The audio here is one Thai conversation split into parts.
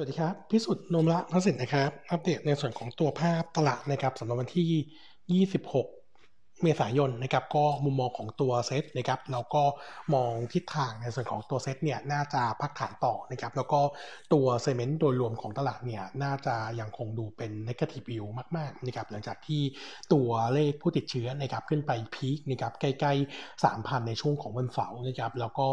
สวัสดีครับ พิสุทธิ์นมละพสินนะครับ อัปเดตในส่วนของตัวภาพตลาดนะครับสำหรับวันที่ 26 เมษายนนะครับก็มุมมองของตัวเซตนะครับแล้วก็มองทิศทางในส่วนของตัวเซตเนี่ยน่าจะพักฐานต่อนะครับแล้วก็ตัวเซเมนต์โดยรวมของตลาดเนี่ยน่าจะยังคงดูเป็นนกาทีฟวิวมากๆนะครับหลังจากที่ตัวเลขผู้ติดเชื้อนะครับขึ้นไปพีคนะครับใกล้ๆ 3,000 ในช่วงของวันเสาร์นะครับแล้วก็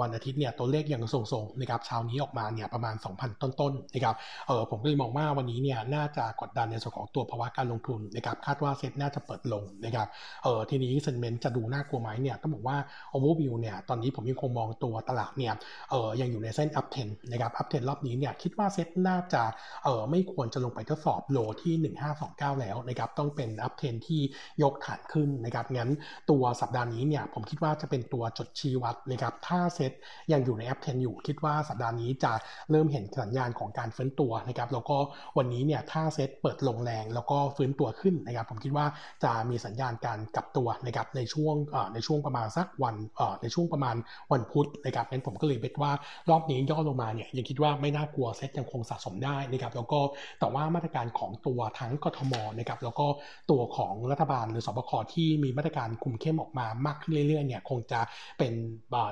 วันอาทิตย์เนี่ยตัวเลขยังทรงๆนะครับเช้านี้ออกมาเนี่ยประมาณ 2,000 ต้นๆนะครับเออผมก็เลยมองว่าวันนี้เนี่ยน่าจะกดดันในส่วนของตัวภาวะการลงทุนนะครับคาดว่าเซ็ตน่าจะเปิดลงนะครับเออทีนี้ sentiment จะดูน่ากลัวไหมเนี่ยต้องบอกว่าโอเวอร์วิวเนี่ยตอนนี้ผมยังคงมองตัวตลาดเนี่ยเออยังอยู่ในเส้น uptrend นะครับ uptrend รอบนี้เนี่ยคิดว่าเซ็ตน่าจะเออไม่ควรจะลงไปทดสอบ low ที่ 1529 แล้วนะครับต้องเป็น uptrend ที่ยกฐานขึ้นนะครับงั้นตัวสัปดาห์นี้เนี่ยผมคิดว่าจะเป็นตัวจุดชี้วัดนะครับถ้าเซ็ตยังอยู่ใน uptrend อยู่คิดว่าสัปดาห์นี้จะเริ่มเห็นสัญญาณของการฟื้นตัวนะครับแล้วก็วันนี้เนี่ยถ้าเซ็ตเปิดลงแรง แล้วก็ฟื้นตัวขึ้นนะครับผมคิดว่าจะมีสัญญาณการกลับตัวนะครับในช่วงในช่วงประมาณสักวันในช่วงประมาณวันพุธนะครับนั้นผมก็เลย bet ว่ารอบนี้ย่อลงมาเนี่ยยังคิดว่าไม่น่ากลัวเซ็ตยังคงสะสมได้นะครับแล้วก็แต่ว่ามาตรการของตัวทั้งกทมนะครับแล้วก็ตัวของรัฐบาลหรือศบคที่มีมาตรการคุมเข้มออกมามากขึ้นเรื่อยๆเนี่ยคงจะเป็น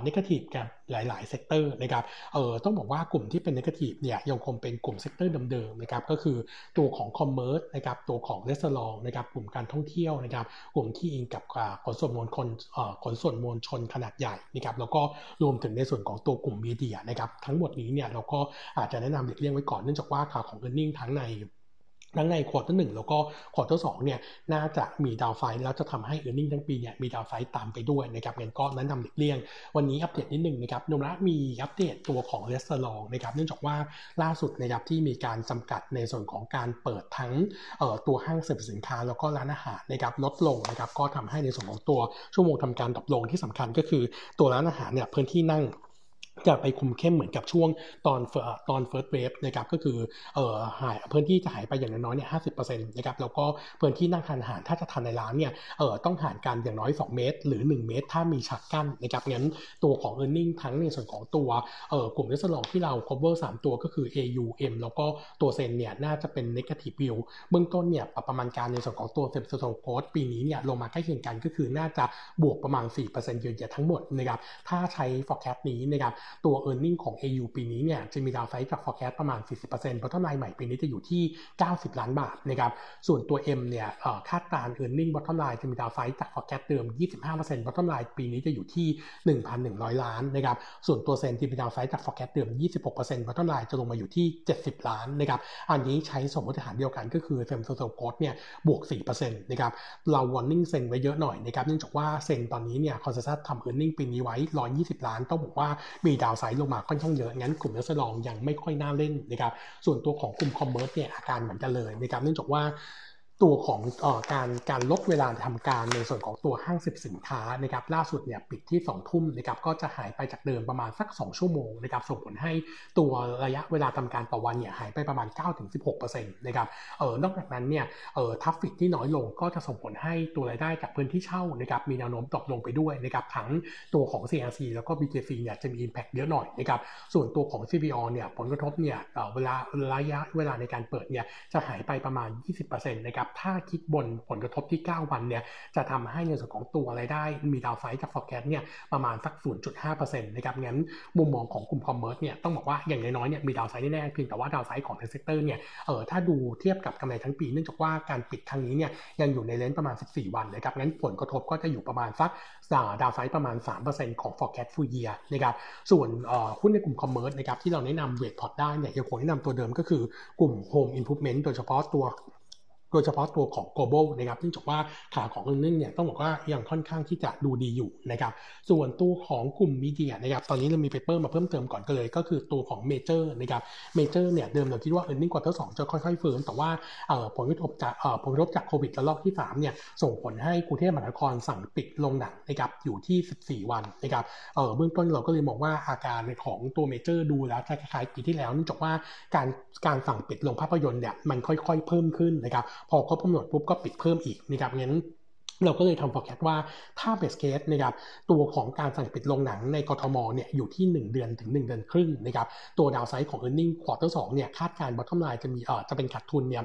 negative กับ หลาย ๆ sector นะครับ เออต้องบอกว่ากลุ่มที่เป็น negative เนี่ยยังคงเป็นกลุ่ม sector เดิมๆนะครับ ก็คือตัวของ commerce นะครับ ตัวของ restaurant นะครับ กลุ่มการท่องเที่ยวนะครับ กลุ่มที่อิงกับขนส่งมวลชนขนส่งมวลชนขนาดใหญ่นะครับ แล้วก็รวมถึงในส่วนของตัวกลุ่ม media นะครับ ทั้งหมดนี้เนี่ยเราก็อาจจะแนะนำหลีกเลี่ยงไว้ก่อนเนื่องจากว่าข่าวของ e a r n i n g ทั้งใน ทั้งใน quarter หนึ่งแล้วก็ quarter สองเนี่ยน่าจะมี downside แล้วจะทำให้ earning ทั้งปีเนี่ยมี downside ตามไปด้วยนะครับงั้นก็แนะนำหลีกเลี่ยง วันนี้อัปเดตนิดหนึ่งนะครับโนมูระมีอัปเดตตัวของ restaurant นะครับเนื่องจากว่าล่าสุดนะครับที่มีการจำกัดในส่วนของการเปิดทั้งตัวห้างสรรพสินค้า แล้วก็ร้านอาหารนะครับลดลงนะครับก็ทำให้ในส่วนของตัวชั่วโมงทำการ drop ลงที่สำคัญก็คือตัวร้านอาหารเนี่ยพื้นที่นั่ง จะไปคุมเข้มเหมือนกับช่วงตอนตอน first wave นะครับก็คือเอ่อหายพื้นที่จะหายไปอย่างน้อยเนี่ยห้าสิบเปอร์เซ็นต์นะครับแล้วก็พื้นที่นั่งทานอาหารถ้าจะทานในร้านเนี่ยเอ่อต้องห่างกันอย่างน้อย 2 เมตร หรือ 1 เมตร ถ้ามีฉากกั้นนะครับงั้นตัวของ e a r n i n g ทั้งในส่วนของตัวเอ่อกลุ่ม restaurant ที่เรา cover 3 ตัวก็คือ AU M แล้วก็ตัว ZEN เนี่ยน่าจะเป็น negative view เบื้องต้นเนี่ยประมาณการในส่วนของตัว same store growth ปีนี้เนี่ยลงมาใกล้เคียงกันก็คือน่าจะบวกประมาณ4%เยือนเยียทั้งหมดนะครับถ้าใช้ forecast นี้นะครับตัว e a r n i n g ของ AU ปีนี้เนี่ยจะมี downside จาก forecast ประมาณ 40% bottom line ใหม่ปีนี้จะอยู่ที่ 90 ล้านบาทนะครับส่วนตัว M เนี่ยคาดการ earning bottom line จะมี downside จาก forecast เดิม 25% bottom line ปีนี้จะอยู่ที่ 1,100 ล้านนะครับส่วนตัว ZEN ที่มี downside จาก forecast เดิม 26% bottom line จะลงมาอยู่ที่ 70 ล้านนะครับอันนี้ใช้สมมติฐานเดียวกันก็คือ same store sales growth เนี่ยบวก 4%นะครับเรา warning เซนไว้เยอะหน่อยนะครับเนื่องจากว่า ZEN ตอนนี้เนี่ย consensus ทำ earning ปีนี้ไว้ 120 ล้านต้องบอกว่ามี downside ลงมาค่อนข้างเยอะงั้นกลุ่มนักสลองยังไม่ค่อยน่าเล่นนะครับส่วนตัวของกลุ่ม commerce เนี่ยอาการเหมือนกันเลยนะครับเนื่องจากว่า ตัวของอการการลดเวลาทำการในส่วนของตัวห้างสรรพสินค้านะครับล่าสุดเนี่ยปิดที่2ทุ่มนะครับก็จะหายไปจากเดิมประมาณสัก 2 ชั่วโมงนะครับส่งผลให้ตัวระยะเวลาทำการต่อวันเนี่ยหายไปประมาณ 9-16%นะครับเออนอกจากนั้นเนี่ยเออทัฟฟิกที่น้อยลงก็จะส่งผลให้ตัวรายได้จากพื้นที่เช่านะครับมีแนวโน้มตกลงไปด้วยนะครับทั้งตัวของ CRC แล้วก็ BKC เนี่ยจะมี Impact เยอะหน่อยนะครับส่วนตัวของ CPO เนี่ยผลกระทบเนี่ยเวลาระยะเวลาในการเปิดเนี่ยจะหายไปประมาณ 20%นะครับถ้าคิดบนผลกระทบที่ 9 วันเนี่ยจะทำให้ในส่วนของตัวรายได้ มีดาวไซด์จาก forecast เนี่ยประมาณสัก 0.5%นะครับงั้นมุมมองของกลุ่ม commerce เนี่ยต้องบอกว่าอย่างน้อยๆเนี่ยมี downside แน่ๆเพียงแต่ว่า downside ของใน sector เนี่ยเออถ้าดูเทียบกับกำไรทั้งปีเนื่องจากว่าการปิดครั้งนี้เนี่ยยังอยู่ใน range ประมาณ 14 วันนะครับงั้นผลกระทบก็จะอยู่ประมาณสัก downside ประมาณ 3%ของ forecast full year นะครับส่วนหุ้นในกลุ่ม commerce นะครับที่เราแนะนำ weight พอร์ตได้เนี่ยยังคงแนะนำตัวเดิมก็คือกลุ่ม Home Improvement โดยเฉพาะตัว โดยเฉพาะตัวของ GLOBAL นะครับเนื่องจากว่าขาของ earning เนี่ยต้องบอกว่ายังค่อนข้างที่จะดูดีอยู่นะครับส่วนตัวของกลุ่ม media นะครับตอนนี้เรามี paper มาเพิ่มเติมก่อนกันเลย ก็คือตัวของเมเจอร์นะครับเมเจอร์เนี่ยเดิมเราคิดว่า earning quarter จะค่อยๆฟื้นแต่ว่าผลกระทบจากผลกระทบจากโควิดระลอกที่3เนี่ยส่งผลให้กรุงเทพมหานครสั่งปิดโรงหนังนะครับอยู่ที่ 14 วันนะครับเบื้องต้นเราก็เลยมองว่าอาการของตัวเมเจอร์ดูแล้วคล้ายๆปีที่แล้วเนื่องจากว่าการการสั่งปิดโรงภาพยนตร์เนี่ยมันค่อย ๆ เพิ่มขึ้นนะครับพอครบกำหนดปุ๊บก็ปิดเพิ่มอีกนะครับงั้น เราก็เลยทำ forecast ว่าถ้า best case นะครับตัวของการสั่งปิดโรงหนังในกทมเนี่ยอยู่ที่ 1 เดือนถึง 1 เดือนครึ่งนะครับตัวดาวไซด์ของ e a r n i n g quarter 2เนี่ยคาดการณ์ bottom line จะมีเอ่อจะเป็นขาดทุนเนี่ย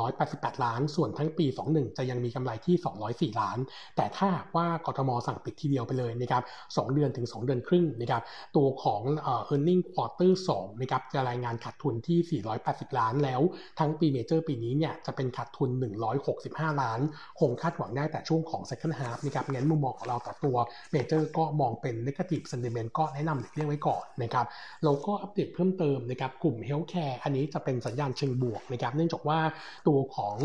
188 ล้าน ส่วนทั้งปี 21 จะยังมีกำไรที่ 204 ล้าน แต่ถ้าว่ากทมสั่งปิดทีเดียวไปเลยนะครับ2เดือนถึง 2 เดือนครึ่งนะครับตัวของเอ่อ e a r n i n g quarter 2นะครับจะรายงานขาดทุนที่ 480 ล้านแล้ว ทั้งปีเมเจอร์ปีนี้เนี่ยจะเป็นขาดทุน 165 ล้าน คงคาดหวังได้แต่ช่วงของ second half นะครับงั้นมุมมองของเราต่อตัวเมเจอร์ก็มองเป็น negative sentiment ก็แนะนำหลีกเลี่ยงไว้ก่อนนะครับเราก็อัปเดตเพิ่มเติมนะครับกลุ่ม healthcare อันนี้จะเป็นสัญญาณเชิงบวกนะครับเนื่องจากว่าตัวของ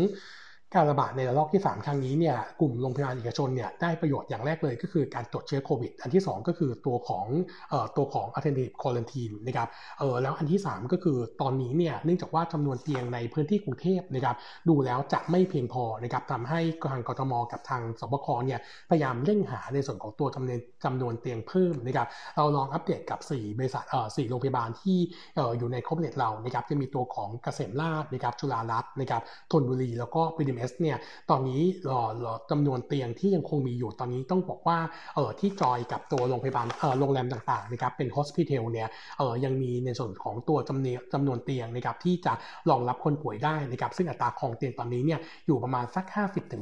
การระบาดในระลอกที่ 3 ครั้งนี้เนี่ยกลุ่มโรงพยาบาลเอกชนเนี่ยได้ประโยชน์อย่างแรกเลยก็คือการตรวจเชื้อโควิด อันที่ 2 ก็คือตัวของออตัวของ alternative quarantine นะครับเออแล้วอันที่ 3 ก็คือตอนนี้เนี่ยเนื่องจากว่าจำนวนเตียงในพื้นที่กรุงเทพนะครับดูแล้วจะไม่เพียงพอนะครับทำให้ทางกทมกับทางสบคเนี่ยพยายามเร่งหาในส่วนของตัวจำนวนจำนวนเตียงเพิ่มนะครับเราลองอัปเดตกับ 4 บริษัทเอ่อ4โรงพยาบาลที่เอ่ออยู่ในคอบเนตเรานะครับจะมีตัวของเกษมราชนะครับจุฬารัตน์นะครับธนบุรีแล้วก็ MS เนี่ยตอนนี้จำนวนเตียงที่ยังคงมีอยู่ตอนนี้ต้องบอกว่าเออที่จอยกับตัวโรงพยาบาลเออโรงแรมต่างๆนะครับเป็น hospital เนี่ยเออยังมีในส่วนของตัวจำนวนจำนวนเตียงนะครับที่จะรองรับคนป่วยได้นะครับซึ่งอัตราครองเตียงตอนนี้เนี่ยอยู่ประมาณสัก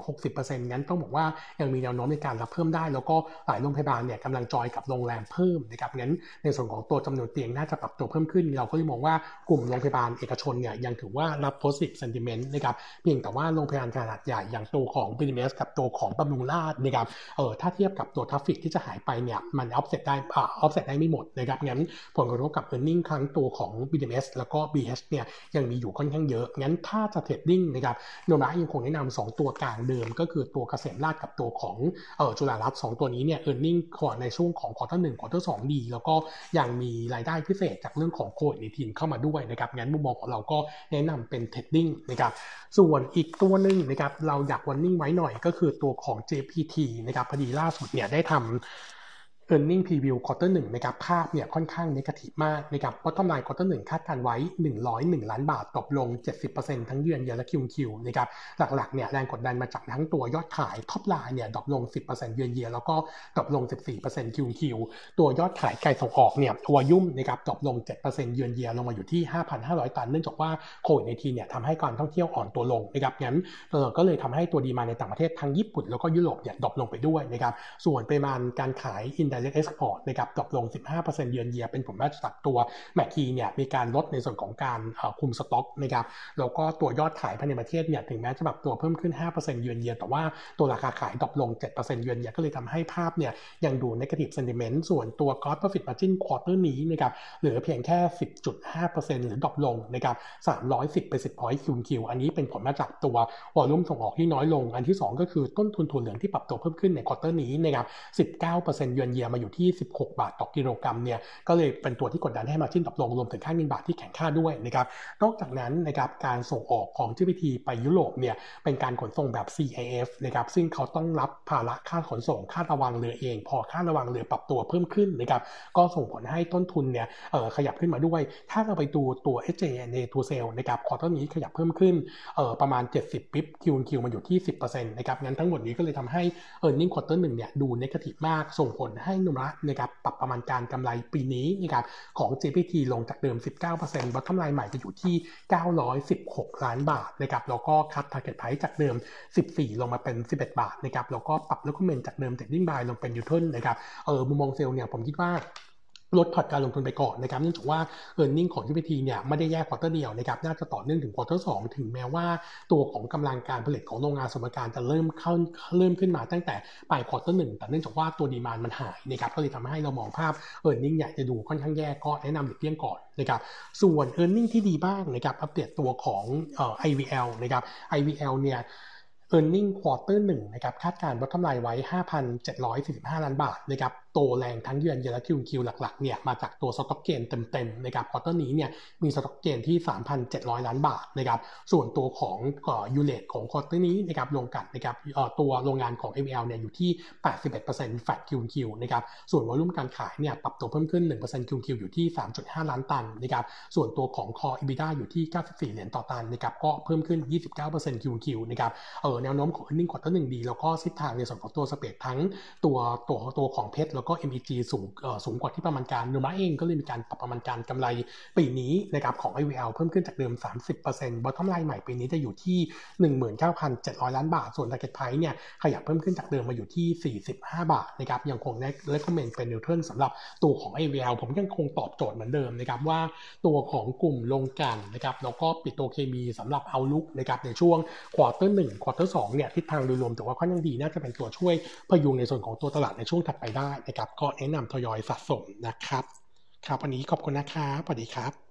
50-60%งั้นต้องบอกว่ายังมีแนวโน้มในการรับเพิ่มได้ แล้วก็หลายโรงพยาบาลเนี่ยกำลังจอยกับโรงแรมเพิ่มนะครับงั้นในส่วนของตัวจำนวนเตียงน่าจะปรับตัวเพิ่มขึ้น เราก็เลยมองว่ากลุ่มโรงพยาบาลเอกชนเนี่ยยังถือว่ารับ positive sentiment นะครับเพียงแต่ว่าโรงพยาบาลขนาดใหญ่อย่างตัวของ b ิ m s กับตัวของบำรุงราชนะครับเออถ้าเทียบกับตัว traffic ที่จะหายไปเนี่ยมันออฟเซ็ตได้อ่าออฟเซ็ตได้ไม่หมดนะครับงั้นผลกระทบกับ e a r n i n g ครั้งตัวของ BDMS แล้วก็ BH เนี่ยยังมีอยู่ค่อนข้างเยอะ งั้นถ้าจะ trading นะครับโนมูระยังคงแนะนำ2ตัวกลางเดิม ก็คือตัวเกษมราษฎร์กับตัวของเออจุฬารัตน์2ตัวนี้เนี่ย e a r n i n g ขอในช่วงของ quarter หนึ่ง quarter สองดีแล้วก็ยังมีรายได้พิเศษจากเรื่องของโควิด nineteen เข้ามาด้วยนะครับงั้นมุมมองของเราก็แนะนำเป็น trading นะครับส่วนอีกตัวหนึ่งนะครับเราอยาก warning ไว้หน่อยก็คือตัวของ GFPT นะครับพอดีล่าสุดเนี่ยได้ทำ e a r n i n g preview quarter 1นะครับภาพเนี่ยค่อนข้าง negative มากนะครับ bottom line quarter 1คาดการณ์ไว้ 101 ล้านบาทตกลง 70%ทั้งเยือนเยือนและคิวคิวนะครับหลักๆเนี่ยแรงกดดันมาจากทั้งตัวยอดขาย top line เนี่ย drop ลง 10% year on year แล้วก็ drop ลง 14%คิวคิวตัวยอดขายไก่ส่งออกเนี่ย volume นะครับ drop ลง 7%เยือนเยือนลงมาอยู่ที่ 5,500 ตัน เนื่องจากว่าโควิด nineteen เนี่ยทำให้การท่องเที่ยวอ่อนตัวลงนะครับงั้นเออก็เลยทำให้ตัว demand ในต่างประเทศทั้งญี่ปุ่นแล้วก็ยุโรปเนี่ย drop ลงไปด้วยนะครับส่วนปริมาณการขายอินด direct export นะครับ drop ลง 15% year on year เป็นผลมาจากตัว McKey เนี่ยมีการลดในส่วนของการคุมสต็อกนะครับแล้วก็ตัวยอดขายภายในประเทศเนี่ยถึงแม้จะปรับตัวเพิ่มขึ้น 5%เยือนเยียแต่ว่าตัวราคาขาย drop ลง 7% year on year ก็เลยทำให้ภาพเนี่ยยังดู negative sentiment ส่วนตัว gross profit margin quarter นี้นะครับเหลือเพียงแค่ 10.5%หรือ drop ลงนะครับ310 basis point QoQ อันนี้เป็นผลมาจากตัว volume ส่งออกที่น้อยลง อันที่ 2 ก็คือต้นทุนถั่วเหลืองที่ปรับตัวเพิ่มขึ้นใน quarter นี้นะครับ19%เยือนเยียมาอยู่ที่ 16 บาทต่อกิโลกรัมเนี่ยก็เลยเป็นตัวที่กดดันให้ margin ตกลงรวมถึงค่าเงินบาทที่แข็งค่าด้วยนะครับนอกจากนั้นนะครับการส่งออกของ GFPT ไปยุโรปเนี่ยเป็นการขนส่งแบบ CIF นะครับซึ่งเขาต้องรับภาระค่าขนส่งค่าระวางเรือเอง พอค่าระวางเรือปรับตัวเพิ่มขึ้นนะครับก็ส่งผลให้ต้นทุนเนี่ยขยับขึ้นมาด้วย ถ้าเราไปดูตัว SJ ในตัวเซลนะครับ quarter นี้ขยับเพิ่มขึ้นประมาณ 70 bps QoQ มันอยู่ที่ 10%นะครับงั้นทั้งหมดนี้ก็เลยทำให้ e a r n i n g quarter หนึ่งเนี่ยดู negative มากส่งผลให้โนมูระนะครับปรับประมาณการกำไรปีนี้นะครับของ GFPT ลงจากเดิม 19%บัตกำไรใหม่จะอยู่ที่ 916 ล้านบาทนะครับแล้วก็คัด target price จากเดิม 14 ลงมาเป็น 11 บาทนะครับแล้วก็ปรับแล้วก็เมนจากเดิม trading buy ลงเป็นยูทิลนะครับเออมุมมองเซลล์เนี่ยผมคิดว่า ลดพอร์ตการลงทุนไปก่อนนะครับเนื่องจากว่า e a r n i n g ของ GPT เนี่ยไม่ได้แยกควอเตอร์เดียวนะครับน่าจะต่อเนื่องถึงควอเตอร์สถึงแม้ว่า ตัวของกำลังการผลิตของโรงงานสมการจะเริ่มเข้าเริ่มขึ้นมาตั้งแต่ปลายควอเตอร์หนึ่งแต่เนื่องจากว่าตัวดีมานมันหายนะครับก็เลยทำให้เรามองภาพ e a r n i n g อยากจะดูค่อนข้างแย่ก็แนะนำหลีกเลี่ยงก่อนนะครับส่วน e a r n i n g ที่ดีบ้างนะครับอัปเดตตัวของเอ่อ IVL นะครับ IVL เนี่ย e a r n i n g quarter 1นะครับคาดการณ์ bottom line ไว้ 5,745 ล้านบาทนะครับโตแรงทั้ง year on year และ QoQ หลักๆเนี่ยมาจากตัว stock gain เต็มๆนะครับ quarter นี้เนี่ยมี stock gain ที่ 3,700 ล้านบาทนะครับส่วนตัวของ U-rate ของ quarter นี้นะครับโรงกลั่นนะครับตัวโรงงานของ IVL เนี่ยอยู่ที่ 81% flat QoQ นะครับส่วน volume การขายเนี่ยปรับตัวเพิ่มขึ้น 1% QoQ อยู่ที่ 3.5 ล้านตันนะครับส่วนตัวของคอ EBITDA อยู่ที่ 94 เหรียญต่อตันนะครับก็เพิ่มขึ้น 29% QoQ นะครับเออแนวโน้มของ earning quarter หนึ่งดี แล้วก็ทิศทางในส่วนของตัว spread ทั้งตัวตัวตัวของ PET แล้วก็ MEG สูงสูงกว่าที่ประมาณการโนมูระเองก็เลยมีการปรับประมาณการกำไรปีนี้นะครับของ IVL เพิ่มขึ้นจากเดิม 30% bottom line ใหม่ปีนี้จะอยู่ที่ 19,700 ล้านบาท ส่วน target price เนี่ยขยับเพิ่มขึ้นจากเดิมมาอยู่ที่ 45 บาทนะครับยังคงแนะ recommend เป็น neutral สำหรับตัวของ IVL ผมยังคงตอบโจทย์เหมือนเดิมนะครับว่าตัวของกลุ่มโรงกลั่นนะครับแล้วก็ปิโตรเคมีสำหรับ outlook นะครับในช่วง quarter หนึ่ง quarter สองเนี่ยทิศทางโดยรวมถือว่าค่อนข้างดีน่าจะเป็นตัวช่วยพยุงในส่วนของตัวตลาดในช่วงถัดไปได้นะครับก็แนะนำทยอยสะสมนะครับครับวันนี้ขอบคุณนะครับสวัสดีครับ